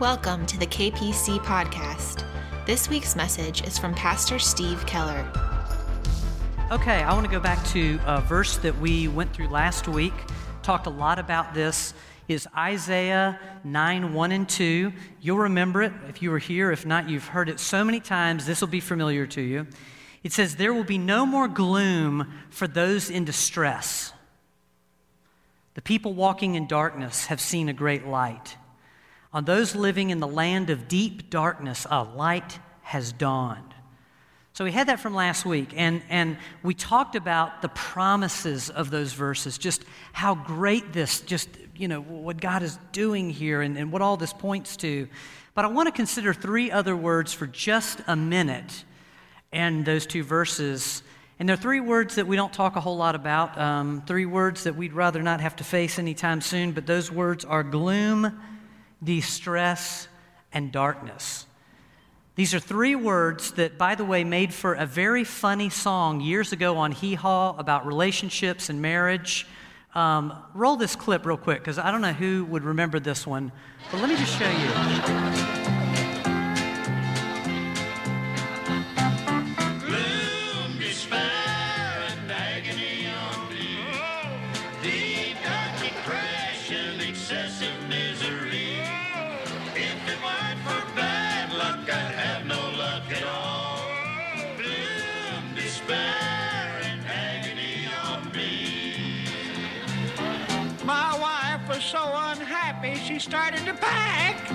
Welcome to the KPC podcast. This week's message is from Pastor Steve Keller. Okay, I want to go back to a verse that we went through last week. Talked a lot about this. Is Isaiah 9, 1 and 2. You'll remember it if you were here. If not, you've heard it so many times, this will be familiar to you. It says, There will be no more gloom for those in distress. The people walking in darkness have seen a great light. On those living in the land of deep darkness, a light has dawned. So we had that from last week, and, and we talked about the promises of those verses, just how great this, just, you know, what God is doing here and, and what all this points to. But I want to consider three other words for just a minute and those two verses. And they're three words that we don't talk a whole lot about, um, three words that we'd rather not have to face anytime soon, but those words are gloom, distress, and darkness. These are three words that, by the way, made for a very funny song years ago on Hee Haw about relationships and marriage. Um, roll this clip real quick because I don't know who would remember this one, but let me just show you. Gloom, despair, and agony on me. My wife was so unhappy she started to pack.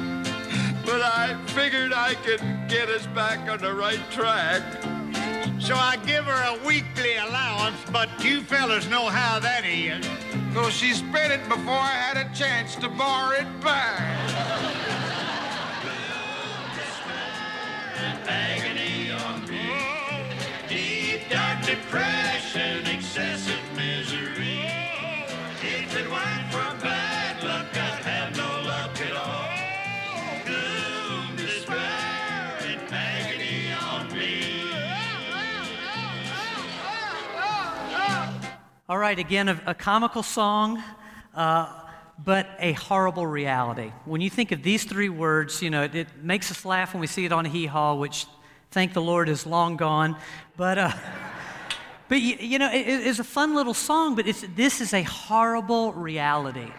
But I figured I could get us back on the right track. So I give her a weekly allowance, but you fellas know how that is. So she spent it before I had a chance to borrow it back. All. Right, again, a, a comical song, uh, but a horrible reality. When you think of these three words, you know, it, it makes us laugh when we see it on a Hee Haw, which, thank the Lord, is long gone. But, uh, but you, you know, it, it's a fun little song, but this is a horrible reality.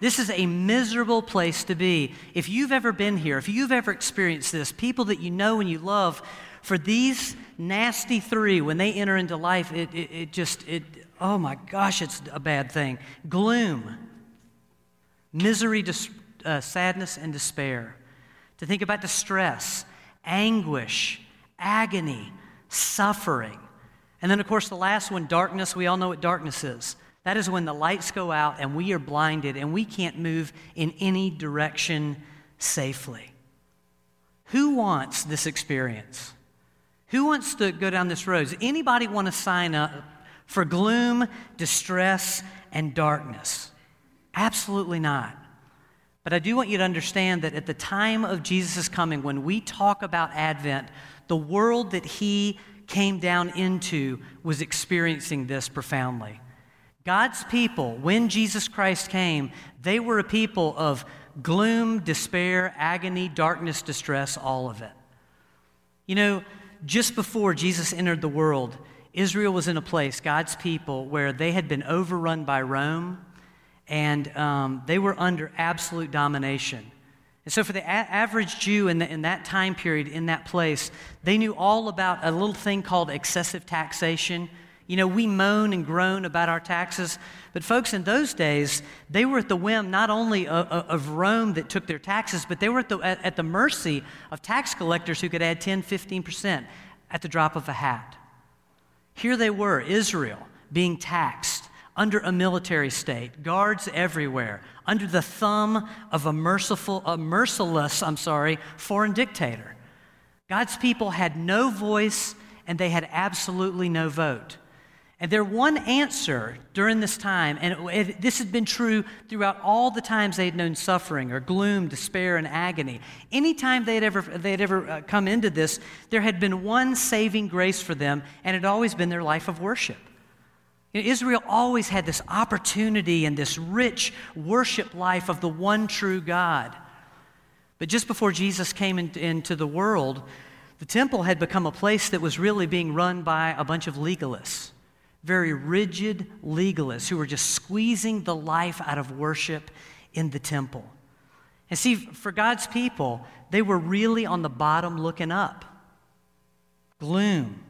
This is a miserable place to be. If you've ever been here, if you've ever experienced this, people that you know and you love, for these nasty three, when they enter into life, it, it, it just, it, oh my gosh, it's a bad thing. Gloom, misery, dis, uh, sadness, and despair. To think about distress, anguish, agony, suffering. And then, of course, the last one, darkness. We all know what darkness is. That is when the lights go out and we are blinded and we can't move in any direction safely. Who wants this experience? Who wants to go down this road? Does anybody want to sign up for gloom, distress, and darkness? Absolutely not. But I do want you to understand that at the time of Jesus' coming, when we talk about Advent, the world that he came down into was experiencing this profoundly. God's people, when Jesus Christ came, they were a people of gloom, despair, agony, darkness, distress, all of it. You know, just before Jesus entered the world, Israel was in a place, God's people, where they had been overrun by Rome and um, they were under absolute domination. And so, for the a- average Jew in, the, in that time period, in that place, they knew all about a little thing called excessive taxation. You know, we moan and groan about our taxes, but folks, in those days, they were at the whim not only of, of Rome that took their taxes, but they were at the, at, at the mercy of tax collectors who could add 10, 15% at the drop of a hat. Here they were, Israel, being taxed under a military state, guards everywhere, under the thumb of a merciful, a merciless, I'm sorry, foreign dictator. God's people had no voice and they had absolutely no vote. And their one answer during this time, and it, this had been true throughout all the times they had known suffering or gloom, despair, and agony. Anytime they had ever, they had ever uh, come into this, there had been one saving grace for them, and it had always been their life of worship. Israel always had this opportunity and this rich worship life of the one true God. But just before Jesus came in, into the world, the temple had become a place that was really being run by a bunch of legalists, very rigid legalists who were just squeezing the life out of worship in the temple. And see, for God's people, they were really on the bottom looking up. Gloom,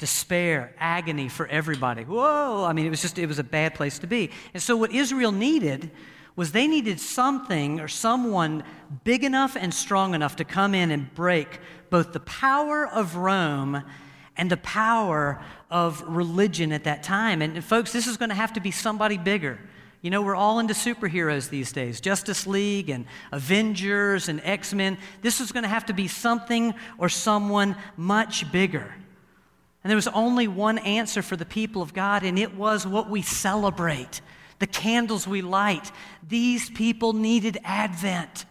despair, agony for everybody. Whoa! I mean, it was just, it was a bad place to be. And so, what Israel needed was they needed something or someone big enough and strong enough to come in and break both the power of Rome and the power of religion at that time. And, folks, this is going to have to be somebody bigger. You know, we're all into superheroes these days Justice League and Avengers and X Men. This is going to have to be something or someone much bigger. And there was only one answer for the people of God, and it was what we celebrate the candles we light. These people needed Advent.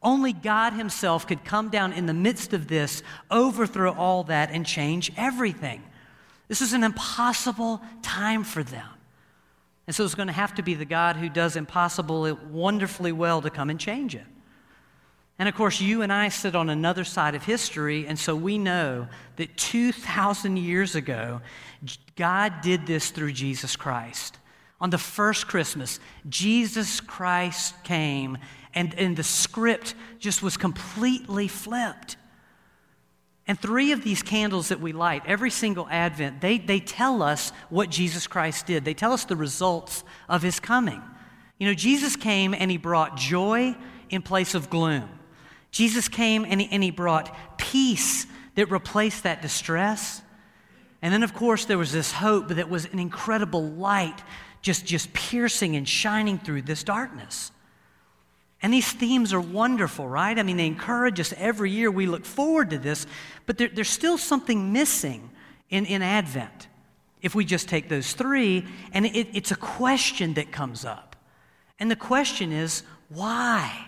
Only God Himself could come down in the midst of this, overthrow all that, and change everything. This is an impossible time for them. And so it's going to have to be the God who does impossible wonderfully well to come and change it. And of course, you and I sit on another side of history, and so we know that 2,000 years ago, God did this through Jesus Christ. On the first Christmas, Jesus Christ came, and, and the script just was completely flipped. And three of these candles that we light, every single Advent, they, they tell us what Jesus Christ did. They tell us the results of his coming. You know, Jesus came and he brought joy in place of gloom. Jesus came and he, and he brought peace that replaced that distress. And then, of course, there was this hope that was an incredible light just, just piercing and shining through this darkness. And these themes are wonderful, right? I mean, they encourage us every year. We look forward to this, but there, there's still something missing in, in Advent if we just take those three. And it, it's a question that comes up. And the question is, why?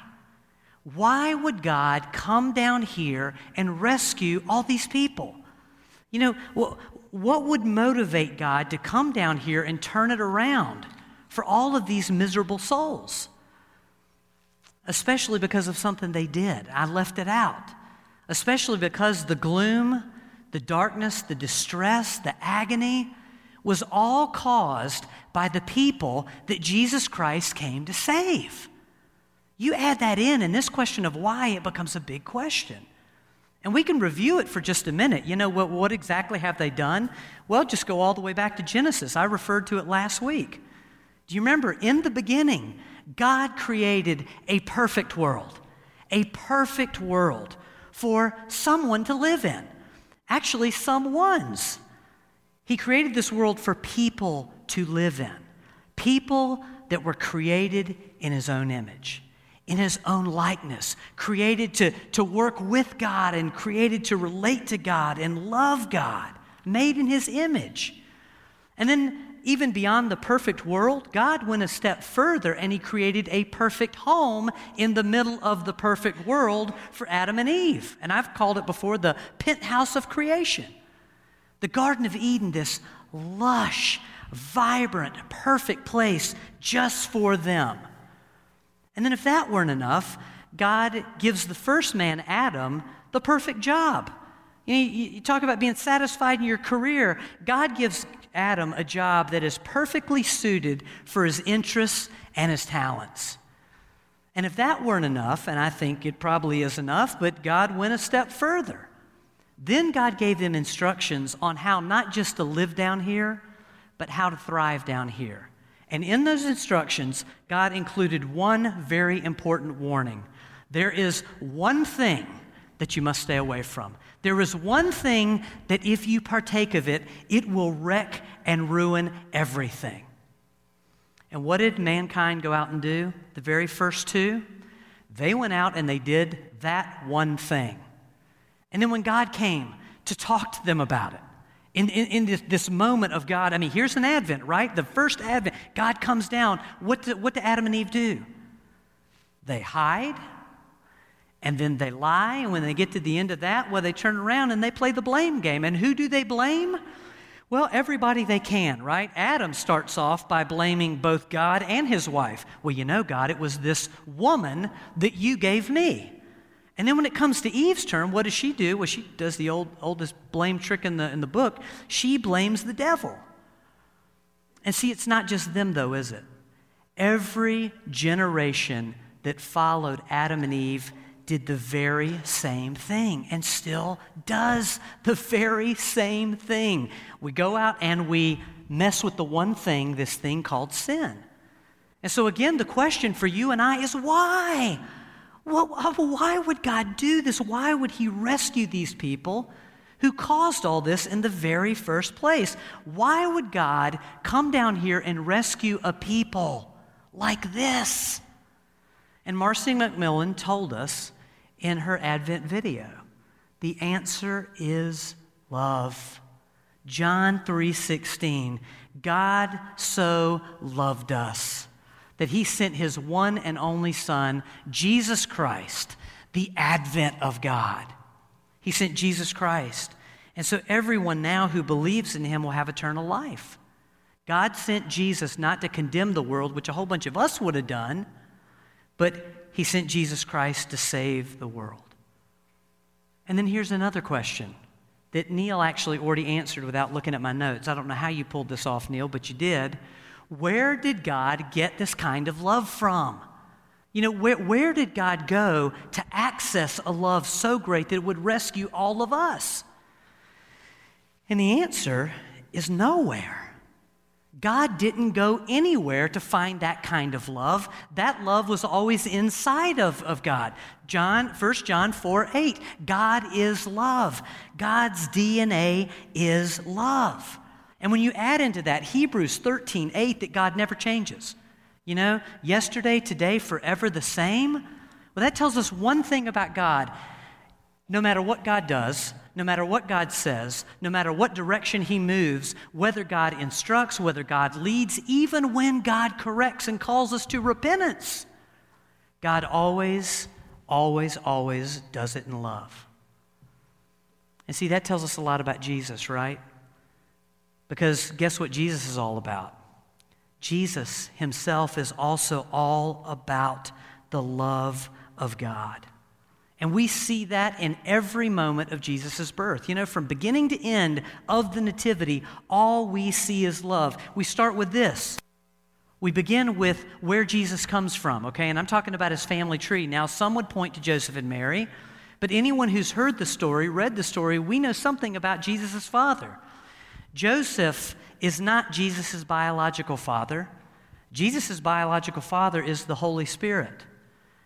Why would God come down here and rescue all these people? You know, what would motivate God to come down here and turn it around for all of these miserable souls? Especially because of something they did. I left it out. Especially because the gloom, the darkness, the distress, the agony was all caused by the people that Jesus Christ came to save. You add that in, and this question of why, it becomes a big question. And we can review it for just a minute. You know, what, what exactly have they done? Well, just go all the way back to Genesis. I referred to it last week. Do you remember? In the beginning, God created a perfect world, a perfect world for someone to live in. Actually, someone's. He created this world for people to live in, people that were created in His own image in his own likeness, created to, to work with God and created to relate to God and love God, made in his image. And then, even beyond the perfect world, God went a step further and he created a perfect home in the middle of the perfect world for Adam and Eve. And I've called it before the penthouse of creation. The Garden of Eden, this lush, vibrant, perfect place just for them. And then, if that weren't enough, God gives the first man, Adam, the perfect job. You, know, you, talk about being satisfied in your career. God gives Adam a job that is perfectly suited for his interests and his talents. And if that weren't enough, and I think it probably is enough, but God went a step further. Then God gave them instructions on how not just to live down here, but how to thrive down here. And in those instructions, God included one very important warning. There is one thing that you must stay away from. There is one thing that if you partake of it, it will wreck and ruin everything. And what did mankind go out and do? The very first two? They went out and they did that one thing. And then when God came to talk to them about it, in, in, in this, this, moment of God, I mean, here's an Advent, right? The first Advent, God comes down. What do, what do Adam and Eve do? They hide, and then they lie, and when they get to the end of that, well, they turn around and they play the blame game. And who do they blame? Well, everybody they can, right? Adam starts off by blaming both God and his wife. Well, you know, God, it was this woman that you gave me. And then when it comes to Eve's turn, what does she do? Well, she does the old, oldest blame trick in the, in the book. She blames the devil. And see, it's not just them, though, is it? Every generation that followed Adam and Eve did the very same thing and still does the very same thing. We go out and we mess with the one thing, this thing called sin. And so, again, the question for you and I is why? Well, why would God do this? Why would He rescue these people who caused all this in the very first place? Why would God come down here and rescue a people like this? And Marcy McMillan told us in her Advent video the answer is love. John 3:16 God so loved us that he sent his one and only Son, Jesus Christ, the advent of God. He sent Jesus Christ. And so everyone now who believes in him will have eternal life. God sent Jesus not to condemn the world, which a whole bunch of us would have done, but he sent Jesus Christ to save the world. And then here's another question that Neil actually already answered without looking at my notes. I don't know how you pulled this off, Neil, but you did. Where did God get this kind of love from? You know, where, where did God go to access a love so great that it would rescue all of us? And the answer is nowhere. God didn't go anywhere to find that kind of love. That love was always inside of, of God. John, 1 John 4 8, God is love. God's DNA is love. And when you add into that Hebrews 13, 8, that God never changes, you know, yesterday, today, forever the same, well, that tells us one thing about God. No matter what God does, no matter what God says, no matter what direction He moves, whether God instructs, whether God leads, even when God corrects and calls us to repentance, God always, always, always does it in love. And see, that tells us a lot about Jesus, right? Because guess what Jesus is all about? Jesus himself is also all about the love of God. And we see that in every moment of Jesus' birth. You know, from beginning to end of the Nativity, all we see is love. We start with this. We begin with where Jesus comes from, okay? And I'm talking about his family tree. Now, some would point to Joseph and Mary, but anyone who's heard the story, read the story, we know something about Jesus' father. Joseph is not Jesus' biological father. Jesus' biological father is the Holy Spirit.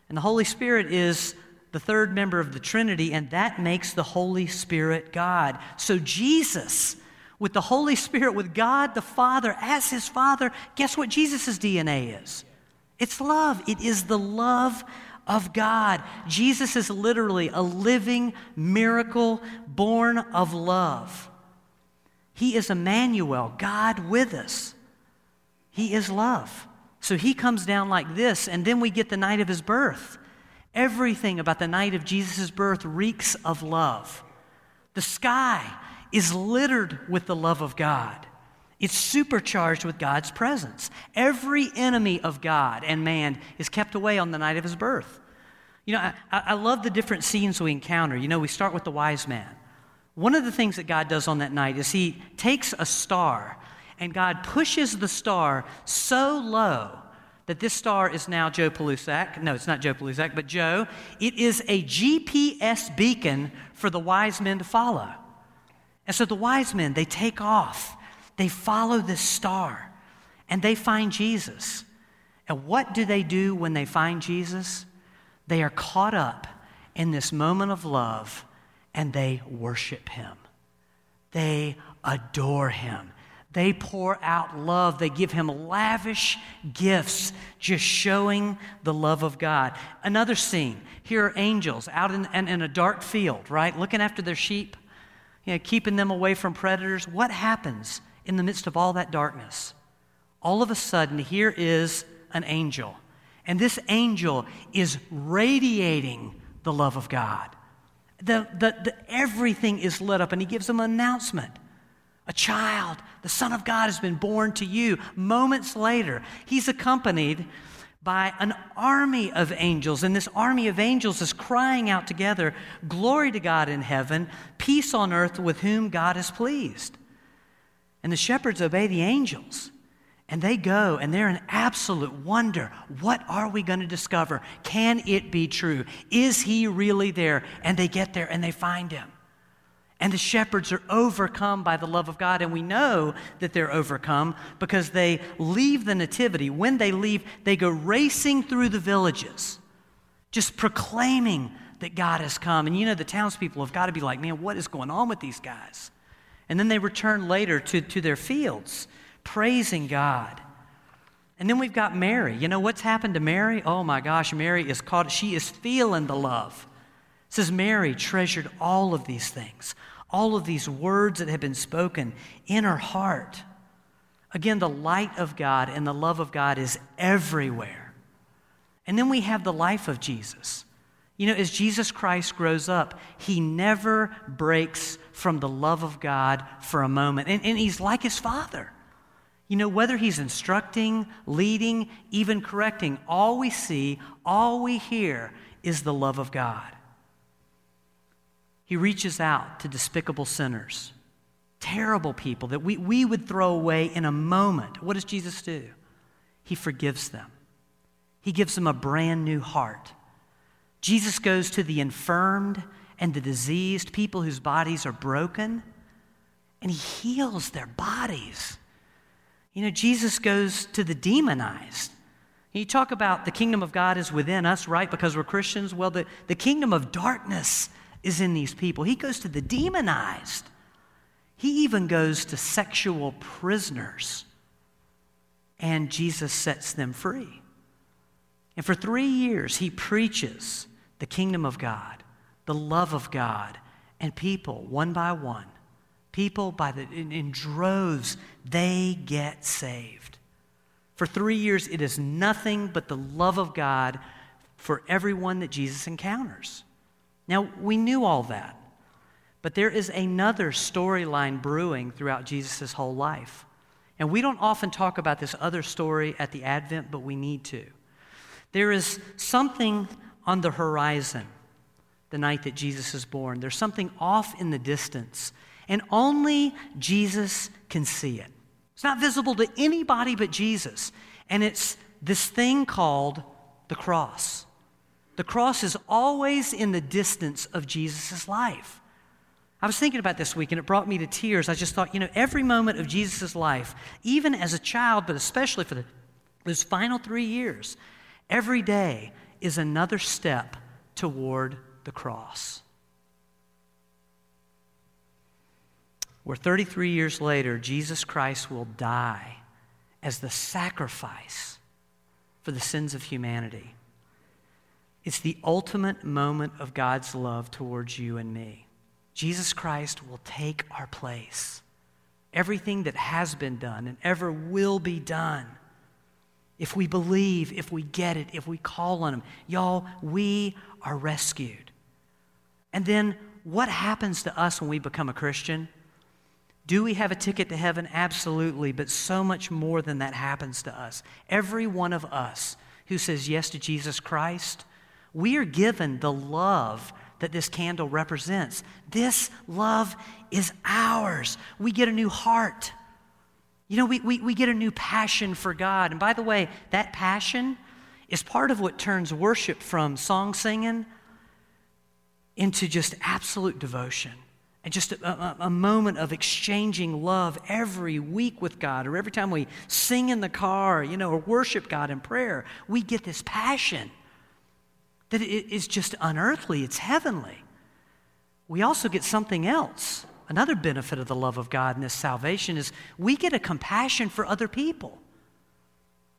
And the Holy Spirit is the third member of the Trinity, and that makes the Holy Spirit God. So, Jesus, with the Holy Spirit, with God the Father as his Father, guess what Jesus' DNA is? It's love. It is the love of God. Jesus is literally a living miracle born of love. He is Emmanuel, God with us. He is love. So he comes down like this, and then we get the night of his birth. Everything about the night of Jesus' birth reeks of love. The sky is littered with the love of God. It's supercharged with God's presence. Every enemy of God and man is kept away on the night of his birth. You know, I, I love the different scenes we encounter. You know, we start with the wise man. One of the things that God does on that night is He takes a star and God pushes the star so low that this star is now Joe Palusak. No, it's not Joe Palusak, but Joe. It is a GPS beacon for the wise men to follow. And so the wise men, they take off, they follow this star, and they find Jesus. And what do they do when they find Jesus? They are caught up in this moment of love and they worship him. They adore him. They pour out love. They give him lavish gifts, just showing the love of God. Another scene here are angels out in, in, in, a dark field, right? Looking after their sheep, you know, keeping them away from predators. What happens in the midst of all that darkness? All of a sudden, here is an angel. And this angel is radiating the love of God the, the, the, everything is lit up, and he gives them an announcement. A child, the Son of God, has been born to you. Moments later, he's accompanied by an army of angels. And this army of angels is crying out together Glory to God in heaven, peace on earth with whom God is pleased. And the shepherds obey the angels. And they go and they're in absolute wonder. What are we going to discover? Can it be true? Is he really there? And they get there and they find him. And the shepherds are overcome by the love of God. And we know that they're overcome because they leave the nativity. When they leave, they go racing through the villages, just proclaiming that God has come. And you know, the townspeople have got to be like, man, what is going on with these guys? And then they return later to, to their fields, praising God. And then we've got Mary. You know what's happened to Mary? Oh my gosh, Mary is caught, she is feeling the love. It says Mary treasured all of these things, all of these words that have been spoken in her heart. Again, the light of God and the love of God is everywhere. And then we have the life of Jesus. You know, as Jesus Christ grows up, he never breaks from the love of God for a moment. And, and he's like his father. You know, whether he's instructing, leading, even correcting, all we see, all we hear is the love of God. He reaches out to despicable sinners, terrible people that we, we would throw away in a moment. What does Jesus do? He forgives them, He gives them a brand new heart. Jesus goes to the infirmed and the diseased, people whose bodies are broken, and He heals their bodies. You know, Jesus goes to the demonized. You talk about the kingdom of God is within us, right? Because we're Christians. Well, the, the kingdom of darkness is in these people. He goes to the demonized. He even goes to sexual prisoners. And Jesus sets them free. And for three years, he preaches the kingdom of God, the love of God, and people, one by one, people by the, in, in droves, they get saved. For three years, it is nothing but the love of God for everyone that Jesus encounters. Now, we knew all that, but there is another storyline brewing throughout Jesus' whole life. And we don't often talk about this other story at the Advent, but we need to. There is something on the horizon the night that Jesus is born. There's something off in the distance, and only Jesus can see it. It's not visible to anybody but Jesus. And it's this thing called the cross. The cross is always in the distance of Jesus' life. I was thinking about this week and it brought me to tears. I just thought, you know, every moment of Jesus' life, even as a child, but especially for the, those final three years, every day is another step toward the cross. Where 33 years later, Jesus Christ will die as the sacrifice for the sins of humanity. It's the ultimate moment of God's love towards you and me. Jesus Christ will take our place. Everything that has been done and ever will be done. If we believe, if we get it, if we call on Him, y'all, we are rescued. And then what happens to us when we become a Christian? Do we have a ticket to heaven? Absolutely, but so much more than that happens to us. Every one of us who says yes to Jesus Christ we are given the love that this candle represents. This love is ours. We get a new heart. You know, we, we, we get a new passion for God. And by the way, that passion is part of what turns worship from song singing into just absolute devotion and just a, a, moment of exchanging love every week with God, or every time we sing in the car, you know, or worship God in prayer, we get this passion that it is just unearthly, it's heavenly. We also get something else. Another benefit of the love of God and this salvation is we get a compassion for other people.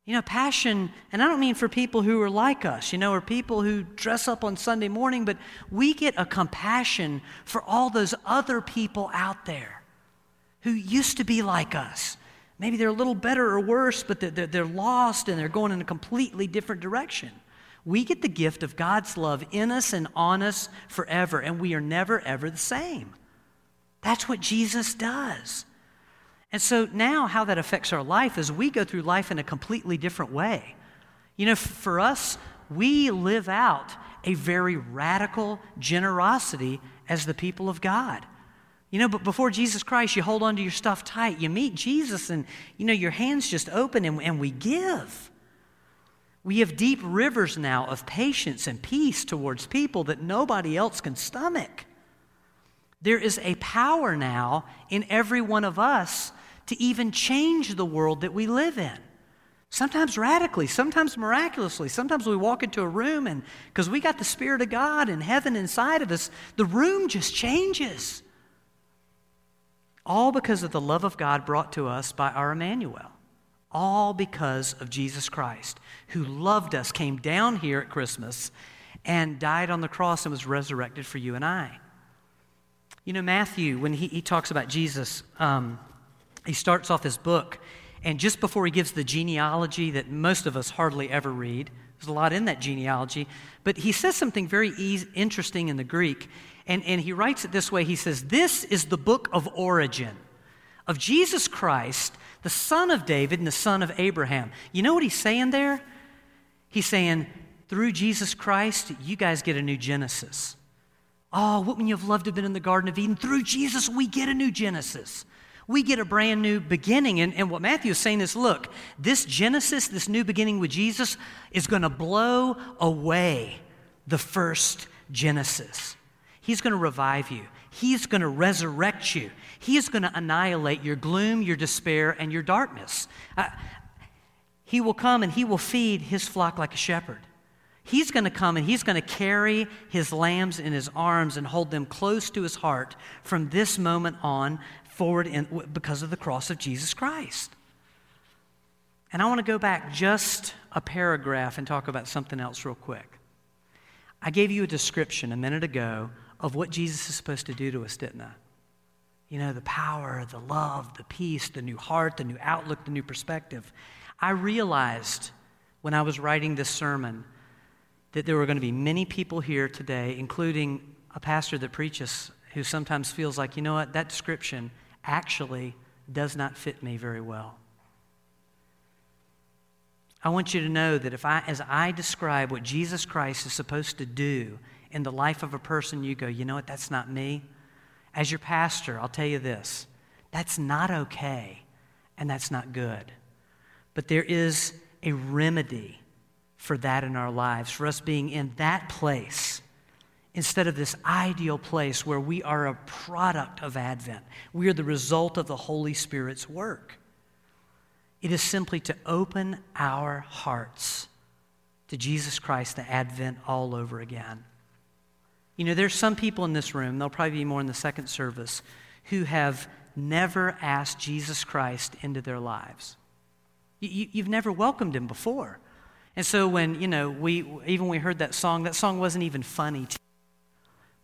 You know, passion, and I don't mean for people who are like us, you know, or people who dress up on Sunday morning, but we get a compassion for all those other people out there who used to be like us. Maybe they're a little better or worse, but they're, they're lost and they're going in a completely different direction we get the gift of God's love in us and on us forever, and we are never, ever the same. That's what Jesus does. And so now, how that affects our life is we go through life in a completely different way. You know, for us, we live out a very radical generosity as the people of God. You know, but before Jesus Christ, you hold on to your stuff tight. You meet Jesus, and, you know, your hands just open and, and we give. We have deep rivers now of patience and peace towards people that nobody else can stomach. There is a power now in every one of us to even change the world that we live in. Sometimes radically, sometimes miraculously. Sometimes we walk into a room and because we got the Spirit of God and heaven inside of us, the room just changes. All because of the love of God brought to us by our Emmanuel. All because of Jesus Christ, who loved us, came down here at Christmas, and died on the cross and was resurrected for you and I. You know, Matthew, when he, he talks about Jesus, um, he starts off his book, and just before he gives the genealogy that most of us hardly ever read, there's a lot in that genealogy, but he says something very interesting in the Greek, and, and he writes it this way He says, This is the book of origin of Jesus Christ, the son of David and the son of Abraham. You know what he's saying there? He's saying, through Jesus Christ, you guys get a new Genesis. Oh, wouldn't you have loved to have been in the Garden of Eden? Through Jesus, we get a new Genesis. We get a brand new beginning. And, and what Matthew is saying is look, this Genesis, this new beginning with Jesus, is going to blow away the first Genesis. He's going to revive you, He's going to resurrect you, He is going to annihilate your gloom, your despair, and your darkness. Uh, he will come and He will feed His flock like a shepherd. He's going to come and he's going to carry his lambs in his arms and hold them close to his heart from this moment on forward in, because of the cross of Jesus Christ. And I want to go back just a paragraph and talk about something else real quick. I gave you a description a minute ago of what Jesus is supposed to do to us, didn't I? You know, the power, the love, the peace, the new heart, the new outlook, the new perspective. I realized when I was writing this sermon that there were going to be many people here today, including a pastor that preaches who sometimes feels like, you know what, that description actually does not fit me very well. I want you to know that if I, as I describe what Jesus Christ is supposed to do in the life of a person, you go, you know what, that's not me. As your pastor, I'll tell you this that's not okay and that's not good. But there is a remedy for that in our lives, for us being in that place instead of this ideal place where we are a product of Advent. We are the result of the Holy Spirit's work. It is simply to open our hearts to Jesus Christ, the Advent all over again. You know, there's some people in this room, there'll probably be more in the second service, who have never asked Jesus Christ into their lives. You, have never welcomed him before. And so when, you know, we even we heard that song, that song wasn't even funny to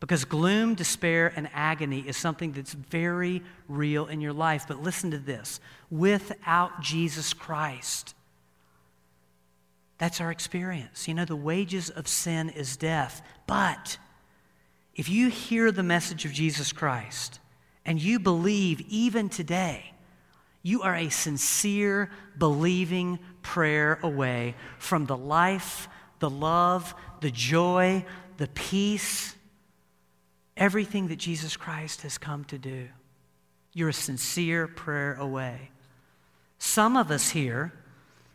because gloom, despair, and agony is something that's very real in your life. But listen to this without Jesus Christ, that's our experience. You know, the wages of sin is death. But if you hear the message of Jesus Christ and you believe even today, you are a sincere, believing prayer away from the life, the love, the joy, the peace, everything that Jesus Christ has come to do. You're a sincere prayer away. Some of us here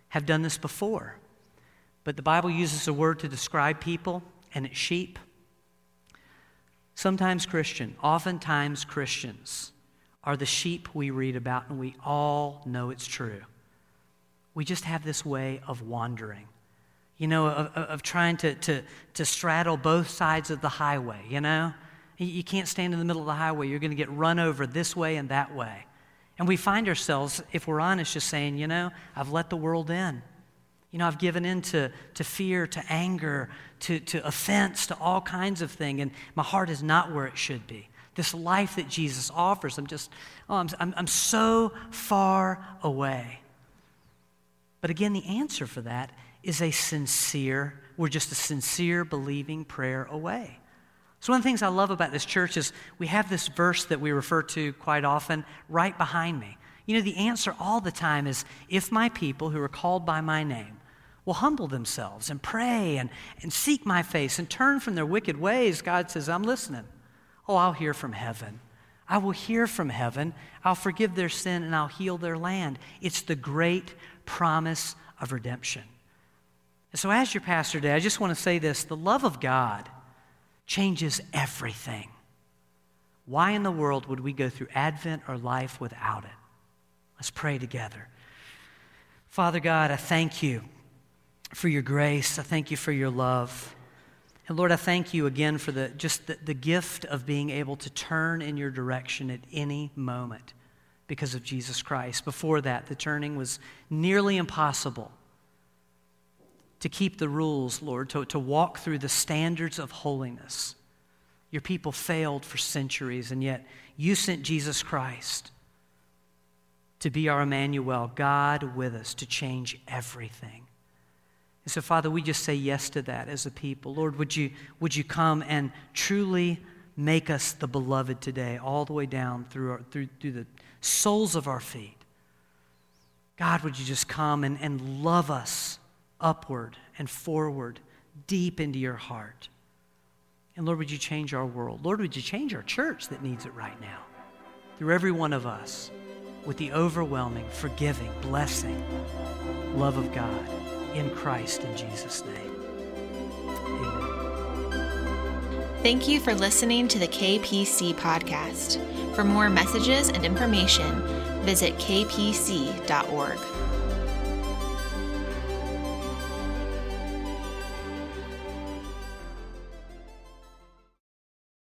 have done this before, but the Bible uses a word to describe people, and it's sheep. Sometimes Christian, oftentimes Christians are the sheep we read about, and we all know it's true. We just have this way of wandering, you know, of, of trying to, to, to straddle both sides of the highway, you know? You can't stand in the middle of the highway. You're going to get run over this way and that way. And we find ourselves, if we're honest, just saying, you know, I've let the world in. You know, I've given in to, to fear, to anger, to, to offense, to all kinds of things, and my heart is not where it should be this life that Jesus offers. I'm just, oh, I'm, I'm, I'm so far away. But again, the answer for that is a sincere, we're just a sincere believing prayer away. So, one of the things I love about this church is we have this verse that we refer to quite often right behind me. You know, the answer all the time is if my people who are called by my name will humble themselves and pray and, and seek my face and turn from their wicked ways, God says, I'm listening. Oh, I'll hear from heaven. I will hear from heaven. I'll forgive their sin and I'll heal their land. It's the great promise of redemption. And so, as your pastor today, I just want to say this the love of God changes everything. Why in the world would we go through Advent or life without it? Let's pray together. Father God, I thank you for your grace. I thank you for your love. And Lord, I thank you again for the, just the, the gift of being able to turn in your direction at any moment because of Jesus Christ. Before that, the turning was nearly impossible. To keep the rules, Lord, to, to walk through the standards of holiness. Your people failed for centuries, and yet you sent Jesus Christ to be our Emmanuel, God with us, to change everything. And so, Father, we just say yes to that as a people. Lord, would you, would you come and truly make us the beloved today, all the way down through, our, through, through the soles of our feet? God, would you just come and, and love us upward and forward, deep into your heart? And Lord, would you change our world? Lord, would you change our church that needs it right now? Through every one of us, with the overwhelming, forgiving, blessing love of God in Christ in Jesus' name. Amen. Thank you for listening to the KPC podcast. For more messages and information, visit kpc.org.